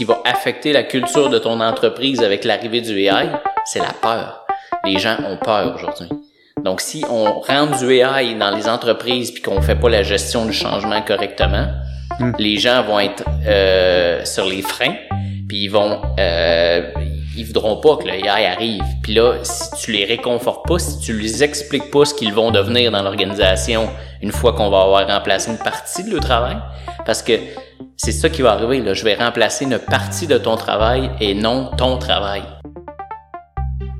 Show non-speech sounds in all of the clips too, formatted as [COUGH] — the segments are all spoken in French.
qui va affecter la culture de ton entreprise avec l'arrivée du AI, c'est la peur. Les gens ont peur aujourd'hui. Donc, si on rentre du AI dans les entreprises puis qu'on fait pas la gestion du changement correctement, hmm. les gens vont être euh, sur les freins, puis ils vont, euh, ils voudront pas que le AI arrive. Puis là, si tu les réconfortes pas, si tu les expliques pas ce qu'ils vont devenir dans l'organisation une fois qu'on va avoir remplacé une partie de leur travail, parce que c'est ça qui va arriver. Là. Je vais remplacer une partie de ton travail et non ton travail.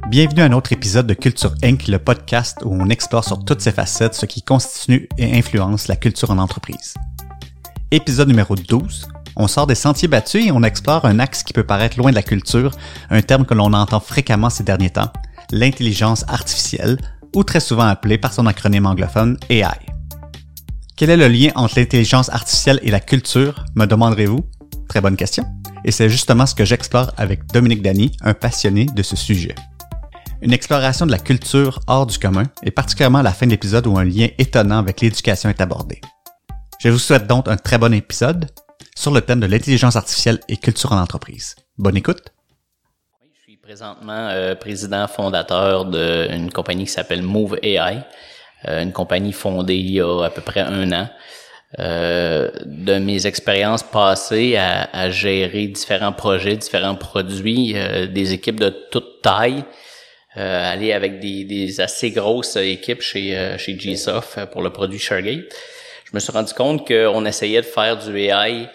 Bienvenue à un autre épisode de Culture Inc., le podcast où on explore sur toutes ses facettes ce qui constitue et influence la culture en entreprise. Épisode numéro 12. On sort des sentiers battus et on explore un axe qui peut paraître loin de la culture, un terme que l'on entend fréquemment ces derniers temps, l'intelligence artificielle, ou très souvent appelée par son acronyme anglophone AI. Quel est le lien entre l'intelligence artificielle et la culture, me demanderez-vous? Très bonne question. Et c'est justement ce que j'explore avec Dominique Dany, un passionné de ce sujet une exploration de la culture hors du commun, et particulièrement à la fin de l'épisode où un lien étonnant avec l'éducation est abordé. Je vous souhaite donc un très bon épisode sur le thème de l'intelligence artificielle et culture en entreprise. Bonne écoute! je suis présentement euh, président fondateur d'une compagnie qui s'appelle Move AI, une compagnie fondée il y a à peu près un an. Euh, de mes expériences passées à, à, gérer différents projets, différents produits, des équipes de toute taille, euh, aller avec des, des, assez grosses équipes chez, euh, chez GSoft euh, pour le produit ShareGate. Je me suis rendu compte qu'on essayait de faire du AI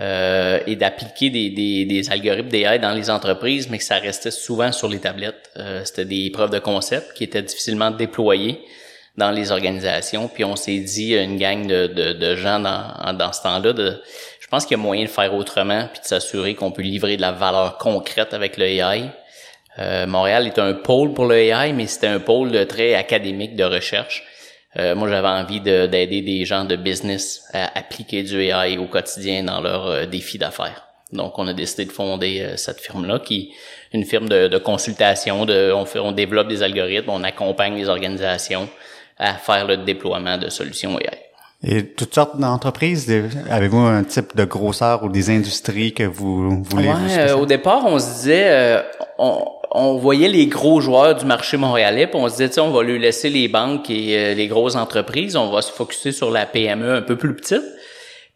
euh, et d'appliquer des, des, des, algorithmes d'AI dans les entreprises, mais que ça restait souvent sur les tablettes. Euh, C'était des preuves de concept qui étaient difficilement déployées dans les organisations. Puis on s'est dit, une gang de, de, de gens dans, dans ce temps-là, de, je pense qu'il y a moyen de faire autrement, puis de s'assurer qu'on peut livrer de la valeur concrète avec le AI euh, Montréal est un pôle pour le AI, mais c'était un pôle très académique de recherche. Euh, moi, j'avais envie d'aider des gens de business à appliquer du AI au quotidien dans leurs euh, défis d'affaires. Donc, on a décidé de fonder cette firme-là, qui est une firme de, consultation. De, on, fait, on développe des algorithmes, on accompagne les organisations à faire le déploiement de solutions AI. Et toutes sortes d'entreprises, avez-vous un type de grosseur ou des industries que vous voulez ouais, Au départ, on se disait, on, on voyait les gros joueurs du marché montréalais, puis on se disait, on va lui laisser les banques et euh, les grosses entreprises, on va se focuser sur la PME un peu plus petite.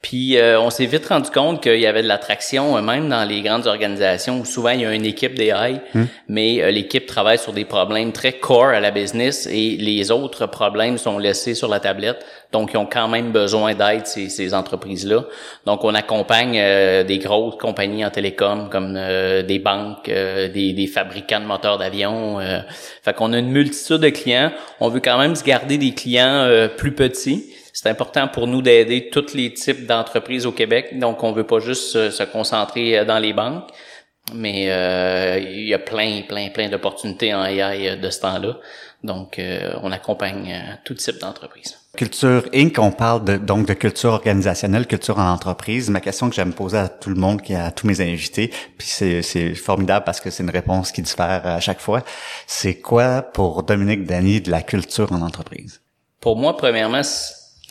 Puis euh, on s'est vite rendu compte qu'il y avait de l'attraction, euh, même dans les grandes organisations, où souvent il y a une équipe d'AI, hmm. mais euh, l'équipe travaille sur des problèmes très core à la business et les autres problèmes sont laissés sur la tablette. Donc ils ont quand même besoin d'aide, ces, ces entreprises-là. Donc on accompagne des grosses compagnies en télécom comme des banques, des, des, fabricants de moteurs d'avion. fait qu'on a une multitude de clients. On veut quand même se garder des clients plus petits c'est important pour nous d'aider tous les types d'entreprises au Québec. Donc, on veut pas juste se, concentrer euh, dans les banques, mais euh, il y a plein, plein, plein d'opportunités en AI euh, de ce temps-là. Donc, on accompagne tout type d'entreprise. Culture Inc., on parle de, donc de culture organisationnelle, culture en entreprise. Ma question que j'aime poser à tout le monde, qui à tous mes invités, puis c'est formidable parce que c'est une réponse qui diffère à chaque fois. C'est quoi pour Dominique Dany de la culture en entreprise? Pour moi, premièrement,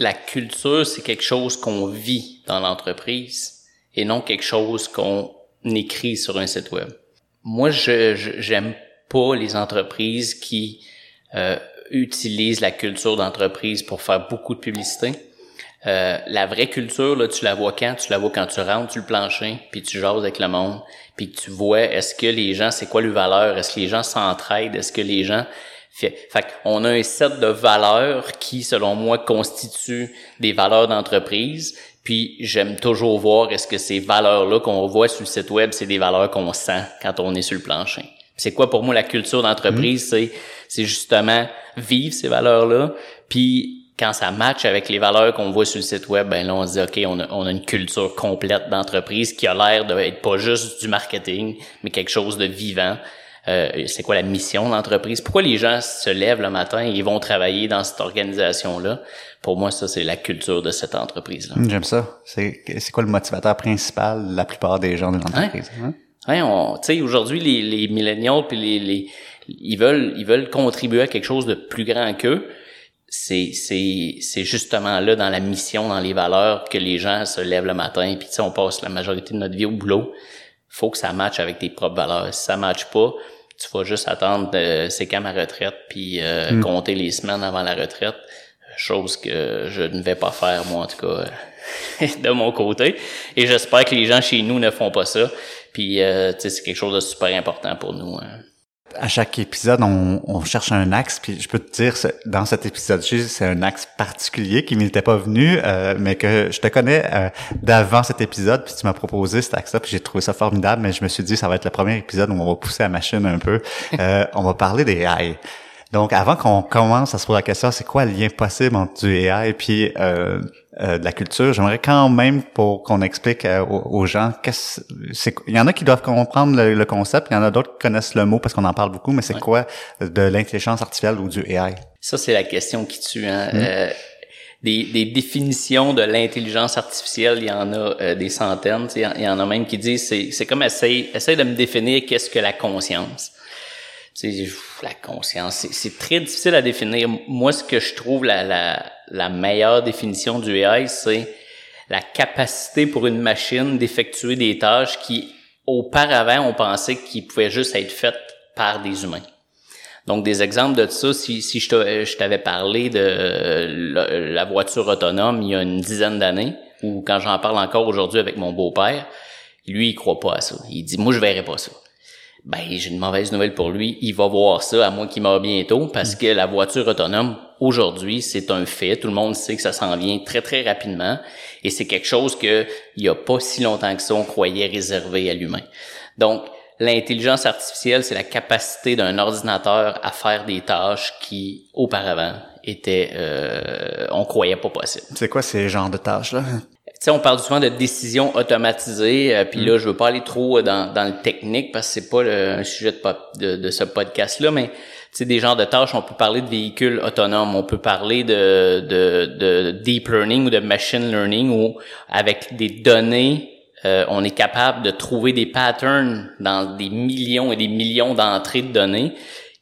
la culture, c'est quelque chose qu'on vit dans l'entreprise et non quelque chose qu'on écrit sur un site web. Moi, je j'aime pas les entreprises qui euh, utilisent la culture d'entreprise pour faire beaucoup de publicité. Euh, la vraie culture, là, tu la vois quand? Tu la vois quand tu rentres sur le plancher, puis tu jases avec le monde, puis tu vois est-ce que les gens, c'est quoi le valeur? Est-ce que les gens s'entraident? Est-ce que les gens fait, fait on a un set de valeurs qui, selon moi, constituent des valeurs d'entreprise. Puis j'aime toujours voir est-ce que ces valeurs-là qu'on voit sur le site web, c'est des valeurs qu'on sent quand on est sur le plancher. C'est quoi pour moi la culture d'entreprise? Mm-hmm. C'est c'est justement vivre ces valeurs-là. Puis quand ça match avec les valeurs qu'on voit sur le site web, ben là on se dit ok, on a, on a une culture complète d'entreprise qui a l'air d'être pas juste du marketing, mais quelque chose de vivant. Euh, c'est quoi la mission de l'entreprise, pourquoi les gens se lèvent le matin et vont travailler dans cette organisation-là? Pour moi, ça, c'est la culture de cette entreprise-là. J'aime ça. C'est, c'est quoi le motivateur principal de la plupart des gens de l'entreprise? Hein? Hein? tu sais, aujourd'hui, les, les millennials, puis les, les, ils veulent, ils veulent contribuer à quelque chose de plus grand qu'eux. C'est, c'est, c'est justement là, dans la mission, dans les valeurs, que les gens se lèvent le matin, puis on passe la majorité de notre vie au boulot faut que ça matche avec tes propres valeurs. Si ça matche pas, tu vas juste attendre de, c'est quand ma retraite, puis euh, Hmm. compter les semaines avant la retraite, chose que je ne vais pas faire, moi en tout cas, [LAUGHS] de mon côté. Et j'espère que les gens chez nous ne font pas ça. Puis, euh, tu sais, c'est quelque chose de super important pour nous. hein. À chaque épisode, on, on cherche un axe, puis je peux te dire, dans cet épisode-ci, c'est un axe particulier qui m'était pas venu, euh, mais que je te connais euh, d'avant cet épisode, puis tu m'as proposé cet axe-là, puis j'ai trouvé ça formidable, mais je me suis dit, ça va être le premier épisode où on va pousser la machine un peu. [LAUGHS] Euh, on va parler des AI. Donc, avant qu'on commence à se poser la question, c'est quoi le lien possible entre du AI et puis euh, de la culture, j'aimerais quand même pour qu'on explique euh, aux, gens, qu'est-ce, c'est, il y en a qui doivent comprendre le, le concept, il y en a d'autres qui connaissent le mot parce qu'on en parle beaucoup, mais c'est Ouais. quoi de l'intelligence artificielle ou du AI? Ça, c'est la question qui tue. Hein? Euh, des, des définitions de l'intelligence artificielle, il y en a euh, des centaines. Il y en a même qui disent, c'est, c'est comme essaye, essaye de me définir qu'est-ce que la conscience. La conscience, c'est, c'est très difficile à définir. Moi, ce que je trouve la, la, la meilleure définition du AI, c'est la capacité pour une machine d'effectuer des tâches qui, auparavant, on pensait qu'ils pouvaient juste être faites par des humains. Donc, des exemples de ça, si, si je t'avais parlé de la, la voiture autonome il y a une dizaine d'années, ou quand j'en parle encore aujourd'hui avec mon beau-père, lui, il croit pas à ça. Il dit, moi, je verrai pas ça. Ben, j'ai une mauvaise nouvelle pour lui. Il va voir ça, à moins qu'il meure bientôt, parce que la voiture autonome, aujourd'hui, c'est un fait. Tout le monde sait que ça s'en vient très, très rapidement. Et c'est quelque chose que, il y a pas si longtemps que ça, on croyait réservé à l'humain. Donc, l'intelligence artificielle, c'est la capacité d'un ordinateur à faire des tâches qui, auparavant, étaient, euh, on croyait pas possible. C'est quoi ces genres de tâches-là? Tu sais, on parle souvent de décisions automatisées, euh, puis là, je veux pas aller trop euh, dans, dans le technique parce que c'est pas le un sujet de, de, de ce podcast-là, mais sais, des genres de tâches, on peut parler de véhicules autonomes, on peut parler de, de, de deep learning ou de machine learning où avec des données, euh, on est capable de trouver des patterns dans des millions et des millions d'entrées de données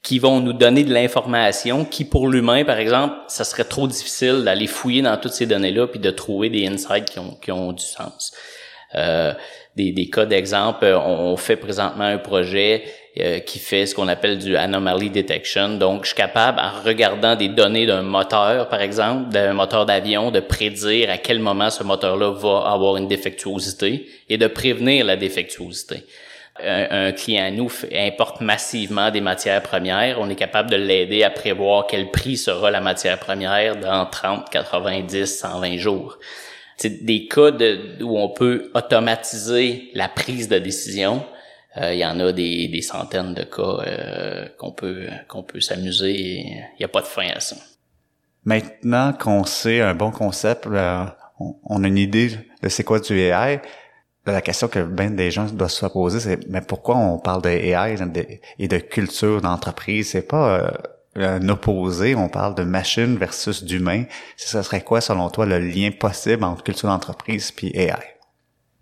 qui vont nous donner de l'information qui, pour l'humain, par exemple, ça serait trop difficile d'aller fouiller dans toutes ces données-là puis de trouver des insights qui ont, qui ont du sens. Euh, des, des cas d'exemple, on fait présentement un projet euh, qui fait ce qu'on appelle du anomaly detection. Donc, je suis capable, en regardant des données d'un moteur, par exemple, d'un moteur d'avion, de prédire à quel moment ce moteur-là va avoir une défectuosité et de prévenir la défectuosité un, client nous importe massivement des matières premières, on est capable de l'aider à prévoir quel prix sera la matière première dans 30, 90, 120 jours. C'est des cas où on peut automatiser la prise de décision. Euh, Il y en a des, des centaines de cas euh, qu'on peut qu'on peut s'amuser. Il n'y a pas de fin à ça. Maintenant qu'on sait un bon concept, euh, on, a une idée de c'est quoi du AI, la question que ben des gens doivent se poser, c'est mais pourquoi on parle de AI et de culture d'entreprise? C'est pas un opposé, on parle de machine versus d'humain. Ce serait quoi, selon toi, le lien possible entre culture d'entreprise puis AI?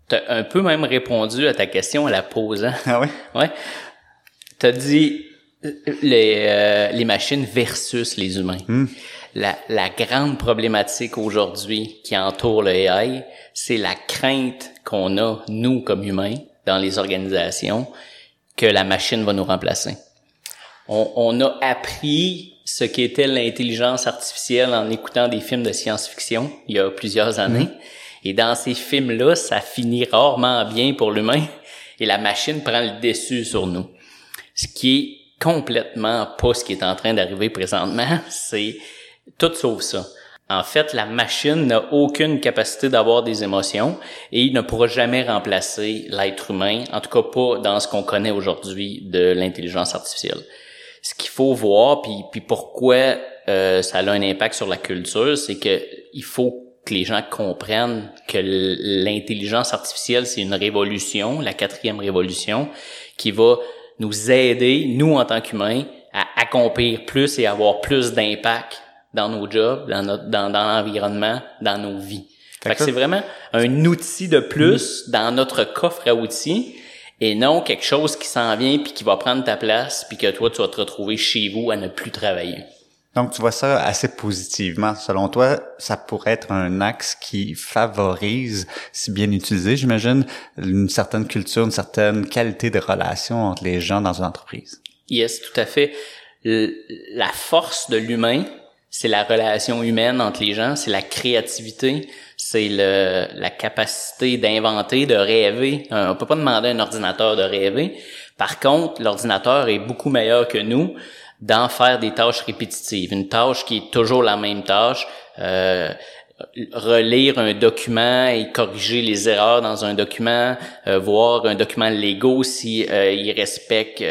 T'as un peu même répondu à ta question en la posant. Ah oui? [LAUGHS] Ouais. T'as dit les, euh, les machines versus les humains. La, la grande problématique aujourd'hui qui entoure le AI, c'est la crainte qu'on a, nous, comme humains, dans les organisations, que la machine va nous remplacer. On, on a appris ce qu'était l'intelligence artificielle en écoutant des films de science-fiction il y a plusieurs années. Et dans ces films-là, ça finit rarement bien pour l'humain et la machine prend le dessus sur nous. Ce qui est complètement pas ce qui est en train d'arriver présentement, [LAUGHS] c'est tout sauf ça. En fait, la machine n'a aucune capacité d'avoir des émotions et il ne pourra jamais remplacer l'être humain, en tout cas pas dans ce qu'on connaît aujourd'hui de l'intelligence artificielle. Ce qu'il faut voir, puis, puis pourquoi euh, ça a un impact sur la culture, c'est que il faut que les gens comprennent que l'intelligence artificielle, c'est une révolution, la quatrième révolution, qui va nous aider, nous en tant qu'humains, à accomplir plus et avoir plus d'impact dans nos jobs, dans notre, dans, dans l'environnement, dans nos vies. Fait que ça- c'est vraiment un outil de plus dans notre coffre à outils et non quelque chose qui s'en vient puis qui va prendre ta place puis que toi tu vas te retrouver chez vous à ne plus travailler. Donc, tu vois ça assez positivement. Selon toi, ça pourrait être un axe qui favorise, si bien utilisé, j'imagine, une certaine culture, une certaine qualité de relation entre les gens dans une entreprise? Yes, tout à fait. La force de l'humain, c'est la relation humaine entre les gens, c'est la créativité, c'est la capacité d'inventer, de rêver. On peut pas demander à un ordinateur de rêver. Par contre, l'ordinateur est beaucoup meilleur que nous d'en faire des tâches répétitives. Une tâche qui est toujours la même tâche. Euh, relire un document et corriger les erreurs dans un document, euh, voir un document Lego si euh, il respecte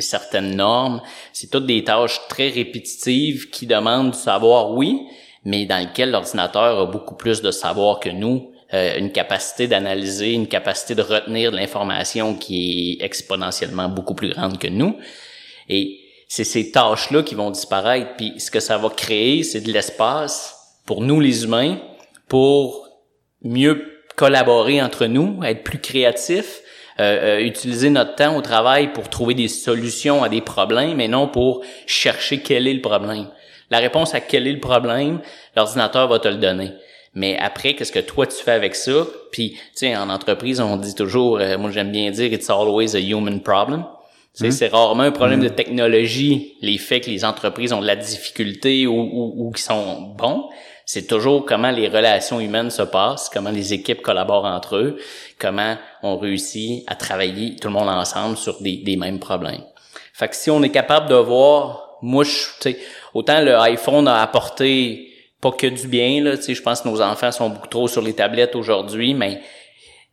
certaines normes. C'est toutes des tâches très répétitives qui demandent du savoir, oui, mais dans lesquelles l'ordinateur a beaucoup plus de savoir que nous. une capacité d'analyser, une capacité de retenir de l'information qui est exponentiellement beaucoup plus grande que nous. Et c'est ces tâches-là qui vont disparaître. Puis ce que ça va créer, c'est de l'espace pour nous les humains, pour mieux collaborer entre nous, être plus créatifs, euh, euh, utiliser notre temps au travail pour trouver des solutions à des problèmes et non pour chercher quel est le problème. La réponse à quel est le problème, l'ordinateur va te le donner. Mais après, qu'est-ce que toi tu fais avec ça? Puis, tu sais, en entreprise, on dit toujours, euh, moi j'aime bien dire, it's always a human problem. Hmm. C'est rarement un problème de hmm. technologie, les faits que les entreprises ont de la difficulté ou, ou, ou qui sont bons. C'est toujours comment les relations humaines se passent, comment les équipes collaborent entre eux, comment on réussit à travailler tout le monde ensemble sur des, des mêmes problèmes. Fait que si on est capable de voir, moi, je, autant le iPhone a apporté pas que du bien, là, je pense que nos enfants sont beaucoup trop sur les tablettes aujourd'hui, mais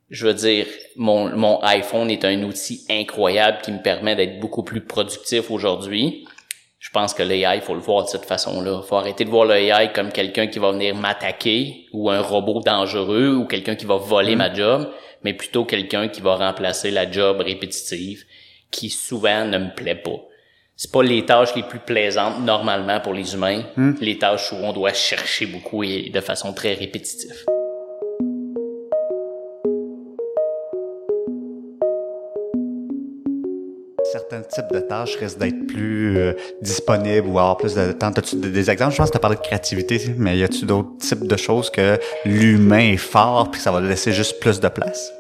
je veux dire, mon, mon iPhone est un outil incroyable qui me permet d'être beaucoup plus productif aujourd'hui. Je pense que l'AI, il faut le voir de cette façon-là. Il faut arrêter de voir l'AI comme quelqu'un qui va venir m'attaquer ou un robot dangereux ou quelqu'un qui va voler mm. ma job, mais plutôt quelqu'un qui va remplacer la job répétitive qui souvent ne me plaît pas. C'est pas les tâches les plus plaisantes normalement pour les humains, mm. les tâches où on doit chercher beaucoup et de façon très répétitive. Certains types de tâches risquent d'être plus euh, disponibles ou avoir plus de temps. As-tu des exemples? Je pense que tu as parlé de créativité, mais y a-tu d'autres types de choses que l'humain est fort puis ça va laisser juste plus de place?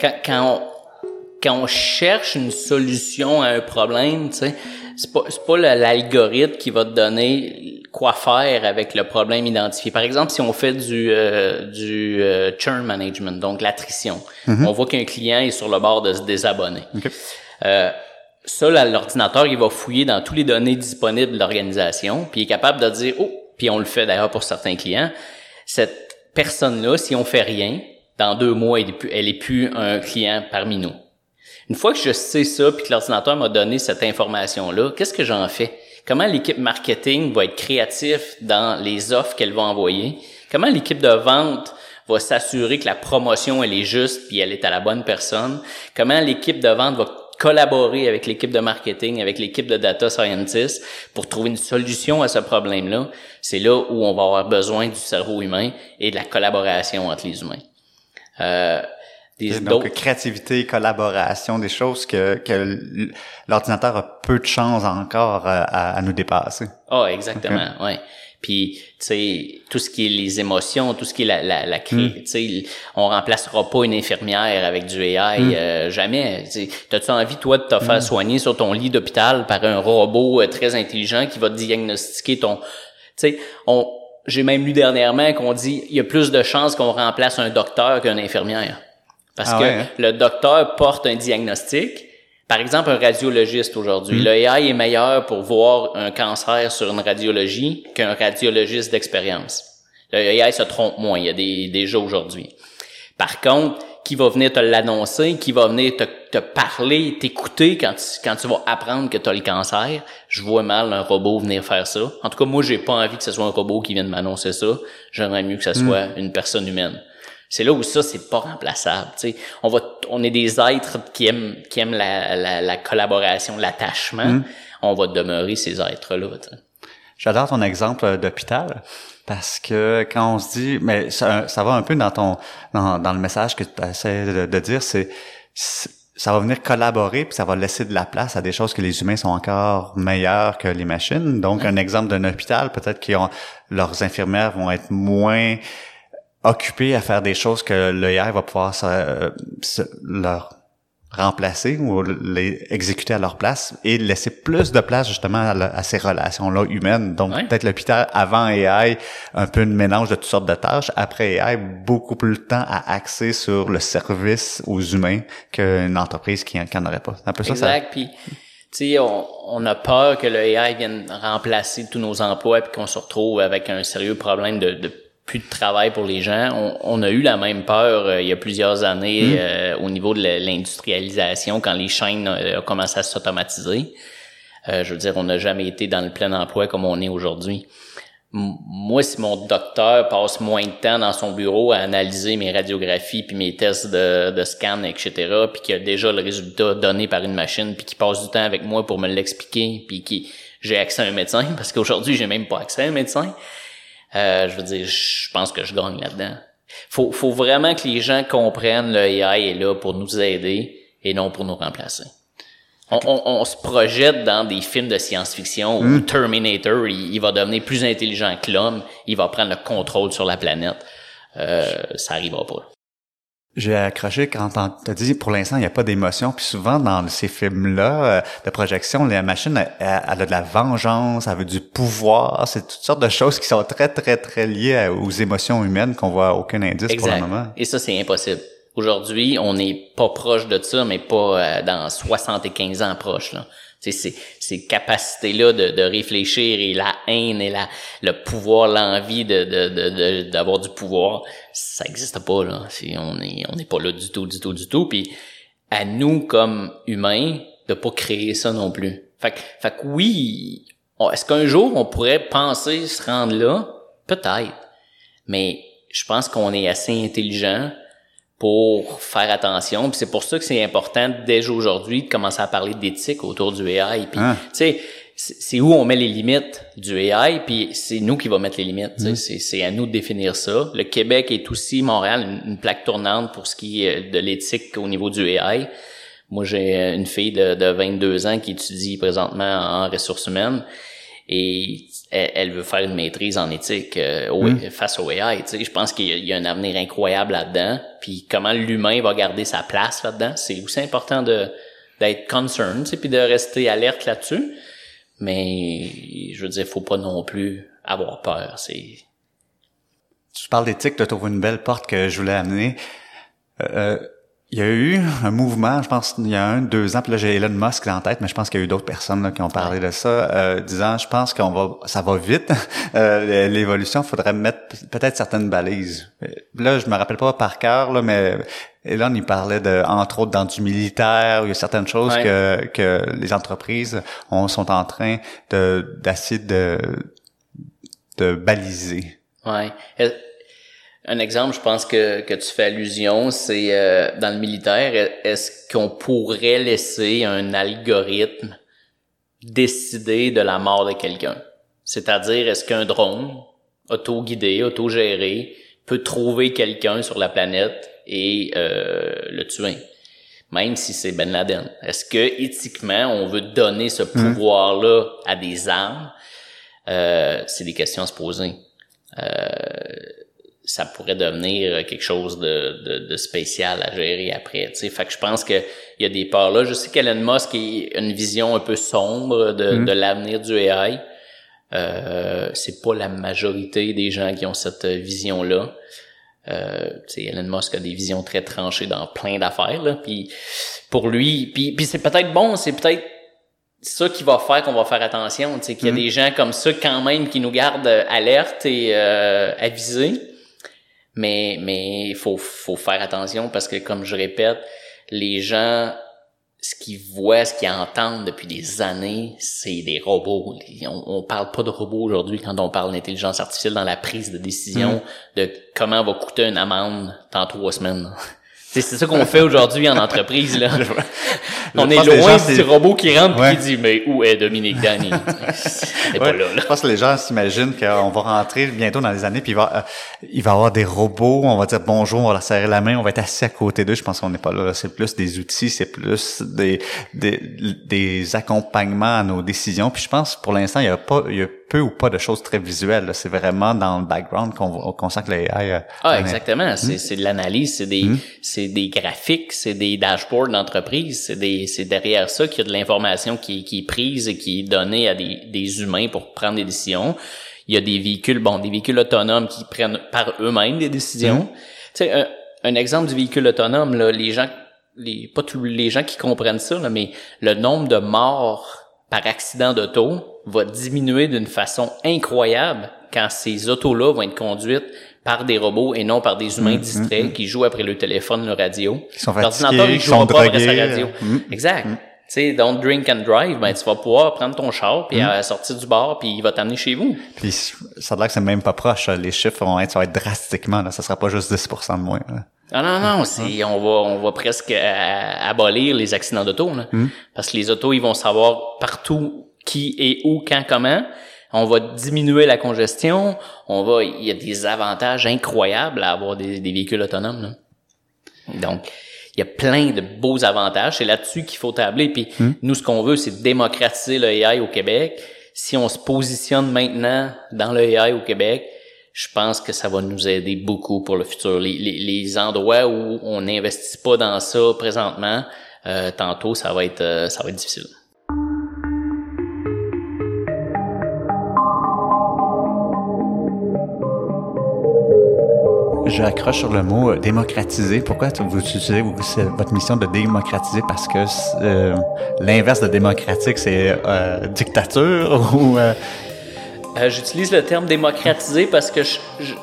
Quand, quand, on, quand on cherche une solution à un problème, tu sais, c'est pas, pas l'algorithme qui va te donner quoi faire avec le problème identifié. Par exemple, si on fait du, euh, du euh, churn management, donc l'attrition, mm-hmm. on voit qu'un client est sur le bord de se désabonner. Euh, ça, l'ordinateur, il va fouiller dans toutes les données disponibles de l'organisation, puis il est capable de dire, oh, puis on le fait d'ailleurs pour certains clients, cette personne-là, si on fait rien, dans deux mois, elle est plus, elle est plus un client parmi nous. Une fois que je sais ça, puis que l'ordinateur m'a donné cette information-là, qu'est-ce que j'en fais? Comment l'équipe marketing va être créatif dans les offres qu'elle va envoyer? Comment l'équipe de vente va s'assurer que la promotion, elle est juste, puis elle est à la bonne personne? Comment l'équipe de vente va collaborer avec l'équipe de marketing, avec l'équipe de data scientist pour trouver une solution à ce problème-là, c'est là où on va avoir besoin du cerveau humain et de la collaboration entre les humains. Euh, des, donc créativité, collaboration, des choses que, que l'ordinateur a peu de chance encore à, à nous dépasser. Ah, oh, exactement, ouais. Puis, tu sais, tout ce qui est les émotions, tout ce qui est la, la, la hmm. tu sais, on remplacera pas une infirmière avec du AI, hmm. euh, jamais. T'as-tu envie, toi, de te faire hmm. soigner sur ton lit d'hôpital par un robot euh, très intelligent qui va te diagnostiquer ton... Tu sais, on... J'ai même lu dernièrement qu'on dit il y a plus de chances qu'on remplace un docteur qu'une infirmière. Parce ah que hein? le docteur porte un diagnostic, par exemple, un radiologiste aujourd'hui, mm. le AI est meilleur pour voir un cancer sur une radiologie qu'un radiologiste d'expérience. Le AI se trompe moins, il y a des, déjà aujourd'hui. Par contre, qui va venir te l'annoncer, qui va venir te, te parler, t'écouter quand tu, quand tu vas apprendre que tu as le cancer, je vois mal un robot venir faire ça. En tout cas, moi, j'ai pas envie que ce soit un robot qui vienne m'annoncer ça. J'aimerais mieux que ce mm. soit une personne humaine. C'est là où ça, c'est pas remplaçable. sais. On va, on est des êtres qui aiment, qui aiment la, la, la collaboration, l'attachement. Mm. On va demeurer ces êtres-là. J'adore ton exemple d'hôpital parce que quand on se dit, mais ça, ça va un peu dans ton, dans, dans le message que tu essaies de, de dire, c'est ça va venir collaborer puis ça va laisser de la place à des choses que les humains sont encore meilleurs que les machines. Donc, un exemple d'un hôpital, peut-être que leurs infirmières vont être moins occupées à faire des choses que l'EI va pouvoir leur remplacer ou les exécuter à leur place et laisser plus de place justement à, ces relations-là humaines. Donc peut-être l'hôpital avant AI, un peu une mélange de toutes sortes de tâches. Après AI, beaucoup plus de temps à axer sur le service aux humains qu'une entreprise qui n'en aurait pas. C'est un peu ça. Exact. Puis tu sais, on, on, a peur que le AI vienne remplacer tous nos emplois puis qu'on se retrouve avec un sérieux problème de, de plus de travail pour les gens. On, on a eu la même peur euh, il y a plusieurs années hmm. euh, au niveau de l'industrialisation quand les chaînes euh, ont commencé à s'automatiser. je veux dire, on n'a jamais été dans le plein emploi comme on est aujourd'hui. Moi, si mon docteur passe moins de temps dans son bureau à analyser mes radiographies puis mes tests de, de scan, etc., puis qu'il a déjà le résultat donné par une machine, puis qu'il passe du temps avec moi pour me l'expliquer, puis que j'ai accès à un médecin, [LAUGHS] parce qu'aujourd'hui, j'ai même pas accès à un médecin. Euh, je veux dire, je pense que je gagne là-dedans. Faut, faut vraiment que les gens comprennent le AI est là pour nous aider et non pour nous remplacer. On, on, se projette dans des films de science-fiction où hmm. Terminator, il, va devenir plus intelligent que l'homme, il va prendre le contrôle sur la planète. Euh, ça arrivera pas j'ai accroché quand t'as dit pour l'instant il n'y a pas d'émotion. Puis souvent dans ces films là euh, de projection la machine elle, a de la vengeance elle veut du pouvoir. C'est toutes sortes de choses qui sont très très très liées aux émotions humaines qu'on voit aucun indice pour le moment. Et ça c'est impossible. Aujourd'hui on n'est pas proche de ça mais pas euh, dans 75 ans proche là ces, ces capacités-là de, de, réfléchir et la haine et la, le pouvoir, l'envie de, de, d'avoir du pouvoir, ça n'existe pas là. on est on n'est pas là du tout, du tout, du tout. Puis à nous comme humains de pas créer ça non plus. Fait, fait que oui, est-ce qu'un jour on pourrait penser se rendre là? Peut-être, mais je pense qu'on est assez intelligent pour faire attention. Puis c'est pour ça que c'est important déjà aujourd'hui de commencer à parler d'éthique autour du AI. Puis ah. tu sais, c'est où on met les limites du AI, puis c'est nous qui va mettre les limites. Mm. C'est à nous de définir ça. Le Québec est aussi Montréal une, plaque tournante pour ce qui est de l'éthique au niveau du AI. Moi, j'ai une fille de, de 22 ans qui étudie présentement en ressources humaines et elle, veut faire une maîtrise en éthique euh, hmm. face au AI. Tu sais, je pense qu'il y, a un avenir incroyable là-dedans. Puis comment l'humain va garder sa place là-dedans, c'est aussi important de d'être concerned, tu sais, puis de rester alerte là-dessus. Mais je veux dire, faut pas non plus avoir peur. C'est tu parles d'éthique, tu trouves une belle porte que je voulais amener. Euh, euh il y a eu un mouvement, je pense, il y a un, deux ans, puis là j'ai Elon Musk en tête, mais je pense qu'il y a eu d'autres personnes là, qui ont parlé de ça, euh, disant, je pense qu'on va, ça va vite, [LAUGHS] euh, l'évolution, faudrait mettre peut-être certaines balises. Là, je me rappelle pas par cœur, là, mais Elon, il parlait de, entre autres, dans du militaire, il y a certaines choses que, que les entreprises ont, sont en train de d'essayer de, de baliser. Ouais. Un exemple, je pense que, que tu fais allusion, c'est euh, dans le militaire, est-ce qu'on pourrait laisser un algorithme décider de la mort de quelqu'un? C'est-à-dire, est-ce qu'un drone auto-guidé, auto-géré peut trouver quelqu'un sur la planète et euh, le tuer? Même si c'est Ben Laden. Est-ce que éthiquement, on veut donner ce mmh. pouvoir-là à des armes? Euh, c'est des questions à se poser. Euh, ça pourrait devenir quelque chose de, de, de spécial à gérer après. sais Fait que je pense qu'il y a des parts là. Je sais qu'Elon Musk a une vision un peu sombre de, mm-hmm. de l'avenir du AI. Euh, c'est pas la majorité des gens qui ont cette vision-là. Euh, Elon Musk a des visions très tranchées dans plein d'affaires. Là. Puis pour lui, puis, puis c'est peut-être bon, c'est peut-être ça qui va faire qu'on va faire attention. Qu'il y a mm-hmm. des gens comme ça quand même qui nous gardent alertes et euh, avisés. Mais mais il faut faut faire attention parce que comme je répète, les gens ce qu'ils voient, ce qu'ils entendent depuis des années, c'est des robots. On, on parle pas de robots aujourd'hui quand on parle d'intelligence artificielle dans la prise de décision mm. de comment va coûter une amende dans trois semaines. [LAUGHS] C'est ça qu'on fait aujourd'hui en entreprise. Là. [LAUGHS] On est loin gens, du robot qui rentre Ouais. et qui dit Mais où est Dominique Danny? [LAUGHS] Est pas là, là. Je pense que les gens s'imaginent qu'on va rentrer bientôt dans les années, puis il va, euh, il va y avoir des robots, on va dire bonjour, on va leur serrer la main, on va être assis à côté d'eux. Je pense qu'on n'est pas là. là. C'est plus des outils, c'est plus des, des, des accompagnements à nos décisions. Puis je pense pour l'instant, il y a pas, il y a peu ou pas de choses très visuelles. C'est vraiment dans le background qu'on qu'on sent que les AI. euh, Ah, exactement. C'est, c'est de l'analyse, c'est des, c'est des graphiques, c'est des dashboards d'entreprise, c'est derrière ça qu'il y a de l'information qui, qui est prise et qui est donnée à des, des humains pour prendre des décisions. Il y a des véhicules, bon, des véhicules autonomes qui prennent par eux-mêmes des décisions. Tu sais, un, un exemple du véhicule autonome, là, les gens, les, pas tous les gens qui comprennent ça, là, mais le nombre de morts par accident d'auto va diminuer d'une façon incroyable quand ces autos-là vont être conduites par des robots et non par des humains distraits qui jouent après le téléphone, le radio. Mm, Qui sont L'ordinateur, il jouera pas après sa radio. euh, mm, Exact. Tu sais, don't drink and drive, ben, tu vas pouvoir prendre ton char Mm. puis à sortir du bar puis il va t'amener chez vous. Puis ça a l'air que c'est même pas proche. là. Les chiffres vont être, ça va être drastiquement. Là. Ça sera pas juste 10% de moins. là. Ah non, non, c'est, on va, on va presque euh, abolir les accidents d'auto, là. Parce que les autos, ils vont savoir partout qui et où, quand, comment. On va diminuer la congestion. On va, il y a des avantages incroyables à avoir des, des véhicules autonomes, là. Donc, il y a plein de beaux avantages. C'est là-dessus qu'il faut tabler. Puis nous, ce qu'on veut, c'est démocratiser le AI au Québec. Si on se positionne maintenant dans le AI au Québec, je pense que ça va nous aider beaucoup pour le futur. Les, les, les endroits où on n'investit pas dans ça présentement, euh, tantôt, ça va être euh, ça va être difficile. Je accroche sur le mot euh, démocratiser. Pourquoi vous utilisez votre mission de démocratiser? Parce que l'inverse de démocratique, c'est dictature [LAUGHS] ou... euh, Euh, J'utilise le terme démocratiser parce que je, je,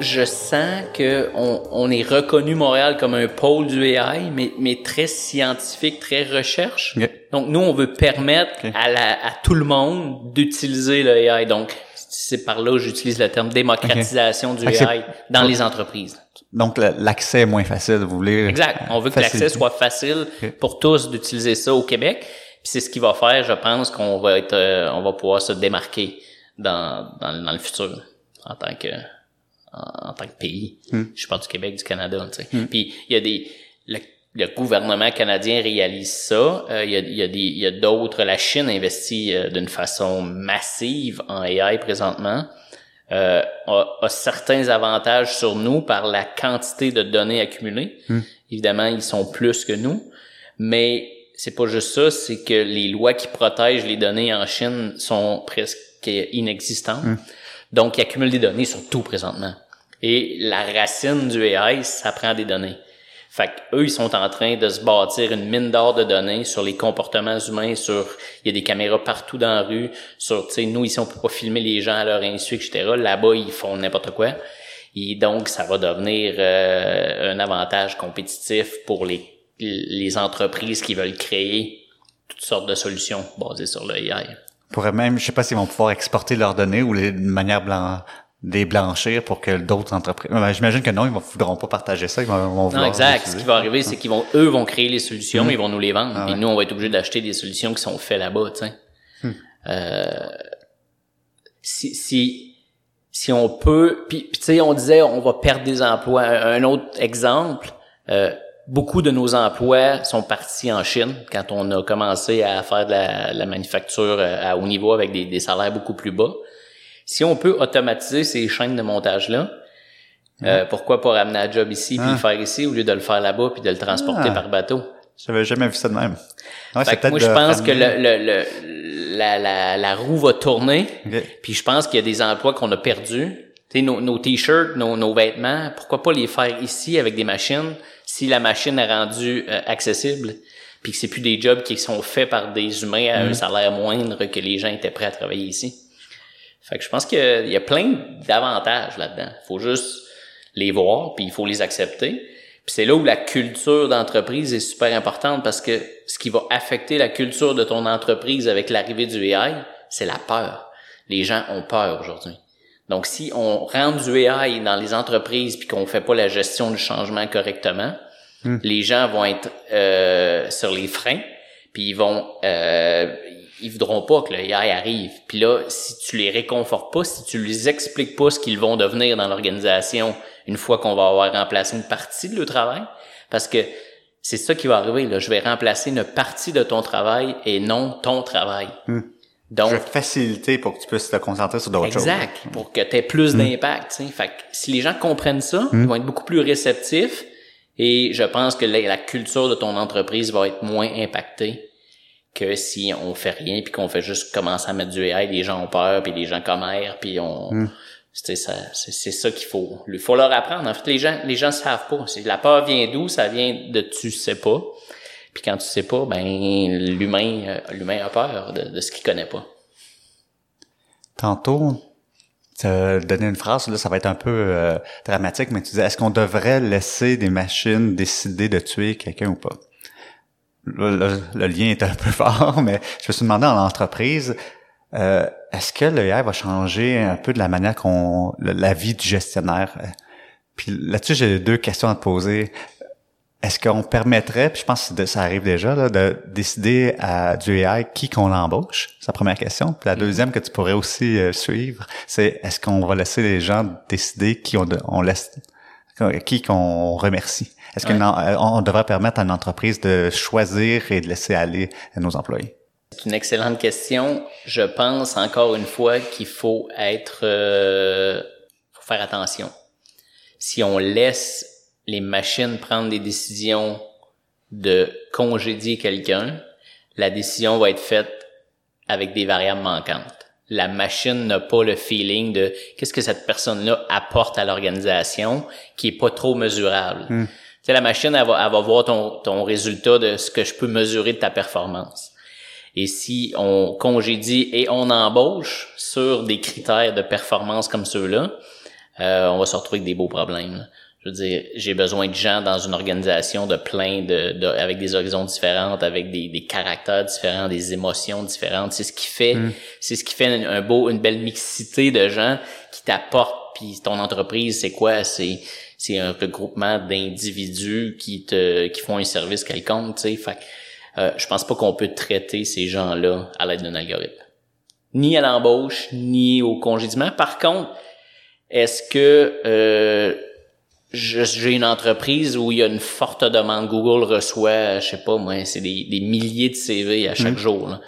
je sens que on, on est reconnu Montréal comme un pôle du AI, mais, mais très scientifique, très recherche. Donc nous, on veut permettre à, la, à tout le monde d'utiliser le AI. Donc c'est par là que j'utilise le terme démocratisation du AI dans les entreprises. donc l'accès est moins facile. Vous voulez... Exact. On veut que l'accès soit facile pour tous d'utiliser ça au Québec. Puis c'est ce qui va faire, je pense, qu'on va être, euh, on va pouvoir se démarquer dans, dans, dans le futur en tant que en, en tant que pays. Je parle du Québec, du Canada. Tu sais. Puis il y a des le, le gouvernement canadien réalise ça. Euh, Il y a, il y a des il y a d'autres. La Chine investit euh, d'une façon massive en AI présentement. Euh, a, a certains avantages sur nous par la quantité de données accumulées. Évidemment, ils sont plus que nous, mais c'est pas juste ça, c'est que les lois qui protègent les données en Chine sont presque inexistantes. Donc, ils accumulent des données sur tout présentement. Et la racine du AI, ça prend des données. Fait que eux, ils sont en train de se bâtir une mine d'or de données sur les comportements humains, sur il y a des caméras partout dans la rue, sur tu sais nous ici on peut pas filmer les gens à leur insu etc. Là-bas ils font n'importe quoi. Et donc ça va devenir euh, un avantage compétitif pour les les entreprises qui veulent créer toutes sortes de solutions basées sur le AI. Pourraient même, je sais pas s'ils vont pouvoir exporter leurs données ou les, de manière blanc, les blanchir pour que d'autres entreprises. Ben, J'imagine que non, ils ne voudront pas partager ça. Ils vont, vont Non, exact. Ce qui va arriver, c'est qu'ils vont, eux vont créer les solutions, ils vont nous les vendre. Ah Puis ouais. nous, on va être obligés d'acheter des solutions qui sont faites là-bas, tu sais. Euh, si, si, si on peut, puis, puis tu sais, on disait, on va perdre des emplois. Un, un autre exemple, euh, beaucoup de nos emplois sont partis en Chine quand on a commencé à faire de la, la manufacture euh, à haut niveau avec des, des salaires beaucoup plus bas. Si on peut automatiser ces chaînes de montage-là, euh, pourquoi pas ramener un job ici puis Ah. le faire ici au lieu de le faire là-bas puis de le transporter Ah. par bateau? J'avais jamais vu ça de même. Ouais, Fait moi, je pense que le, le, le- la, la, la roue va tourner. Puis je pense qu'il y a des emplois qu'on a perdus. Tu sais, nos, nos t-shirts, nos, nos vêtements, pourquoi pas les faire ici avec des machines? Si la machine est rendue euh, accessible puis que c'est plus des jobs qui sont faits par des humains à un salaire moindre que les gens étaient prêts à travailler ici. Fait que je pense qu'il y a- il y a plein d'avantages là-dedans. faut juste les voir, puis il faut les accepter. Puis c'est là où la culture d'entreprise est super importante parce que ce qui va affecter la culture de ton entreprise avec l'arrivée du AI, c'est la peur. Les gens ont peur aujourd'hui. Donc si on rentre du AI dans les entreprises puis qu'on fait pas la gestion du changement correctement, Hmm. Les gens vont être euh, sur les freins, puis ils vont euh, ils voudront pas que le AI arrive. Puis là, si tu les réconfortes pas, si tu les expliques pas ce qu'ils vont devenir dans l'organisation une fois qu'on va avoir remplacé une partie de leur travail, parce que c'est ça qui va arriver. Là. Je vais remplacer une partie de ton travail et non ton travail. Hmm. Donc, je vais faciliter pour que tu puisses te concentrer sur d'autres choses. Exact, pour que tu aies plus hmm. d'impact. Fait que si les gens comprennent ça, ils vont être beaucoup plus réceptifs et je pense que la, la culture de ton entreprise va être moins impactée que si on fait rien puis qu'on fait juste commencer à mettre du AI, les gens ont peur puis les gens commèrent puis on hmm. c'est ça c'est ça qu'il faut il faut leur apprendre. En fait les gens les gens savent pas. C'est la peur vient d'où? Ça vient de tu sais pas. Puis quand tu sais pas ben l'humain euh, l'humain a peur de, de ce qu'il connaît pas. Tantôt tu as donné une phrase là ça va être un peu euh, dramatique mais tu disais est-ce qu'on devrait laisser des machines décider de tuer quelqu'un ou pas? Le, lien est un peu [LAUGHS] fort, mais je me suis demandé en entreprise, euh, est-ce que l'EI va changer un peu de la manière qu'on la vie du gestionnaire? Puis là-dessus, j'ai deux questions à te poser. Est-ce qu'on permettrait, puis je pense que ça arrive déjà, là, de décider à du AI qui qu'on embauche? C'est la première question. Puis la mm-hmm. deuxième que tu pourrais aussi euh, suivre, c'est est-ce qu'on va laisser les gens décider qui on, on laisse, qui qu'on remercie? Est-ce qu'on devrait permettre à une entreprise de choisir et de laisser aller nos employés? C'est une excellente question. Je pense encore une fois qu'il faut être, euh, faut faire attention. Si on laisse les machines prendre des décisions de congédier quelqu'un, la décision va être faite avec des variables manquantes. La machine n'a pas le feeling de qu'est-ce que cette personne-là apporte à l'organisation qui est pas trop mesurable. Hmm la machine, elle va, voir ton, ton résultat de ce que je peux mesurer de ta performance. Et si on congédie et on embauche sur des critères de performance comme ceux-là, euh, on va se retrouver avec des beaux problèmes. Je veux dire, j'ai besoin de gens dans une organisation de plein de, avec des horizons différents, avec des, des, caractères différents, des émotions différentes. C'est ce qui fait, mm. c'est ce qui fait un, beau, une belle mixité de gens qui t'apportent. Puis ton entreprise, c'est quoi? C'est c'est un regroupement d'individus qui te qui font un service quelconque, tu sais. Fait euh, je pense pas qu'on peut traiter ces gens-là à l'aide d'un algorithme. Ni à l'embauche, ni au congédiement. Par contre, est-ce que euh, j'ai une entreprise où il y a une forte demande, Google reçoit, je sais pas moi, c'est des, des milliers de CV à chaque mm. jour.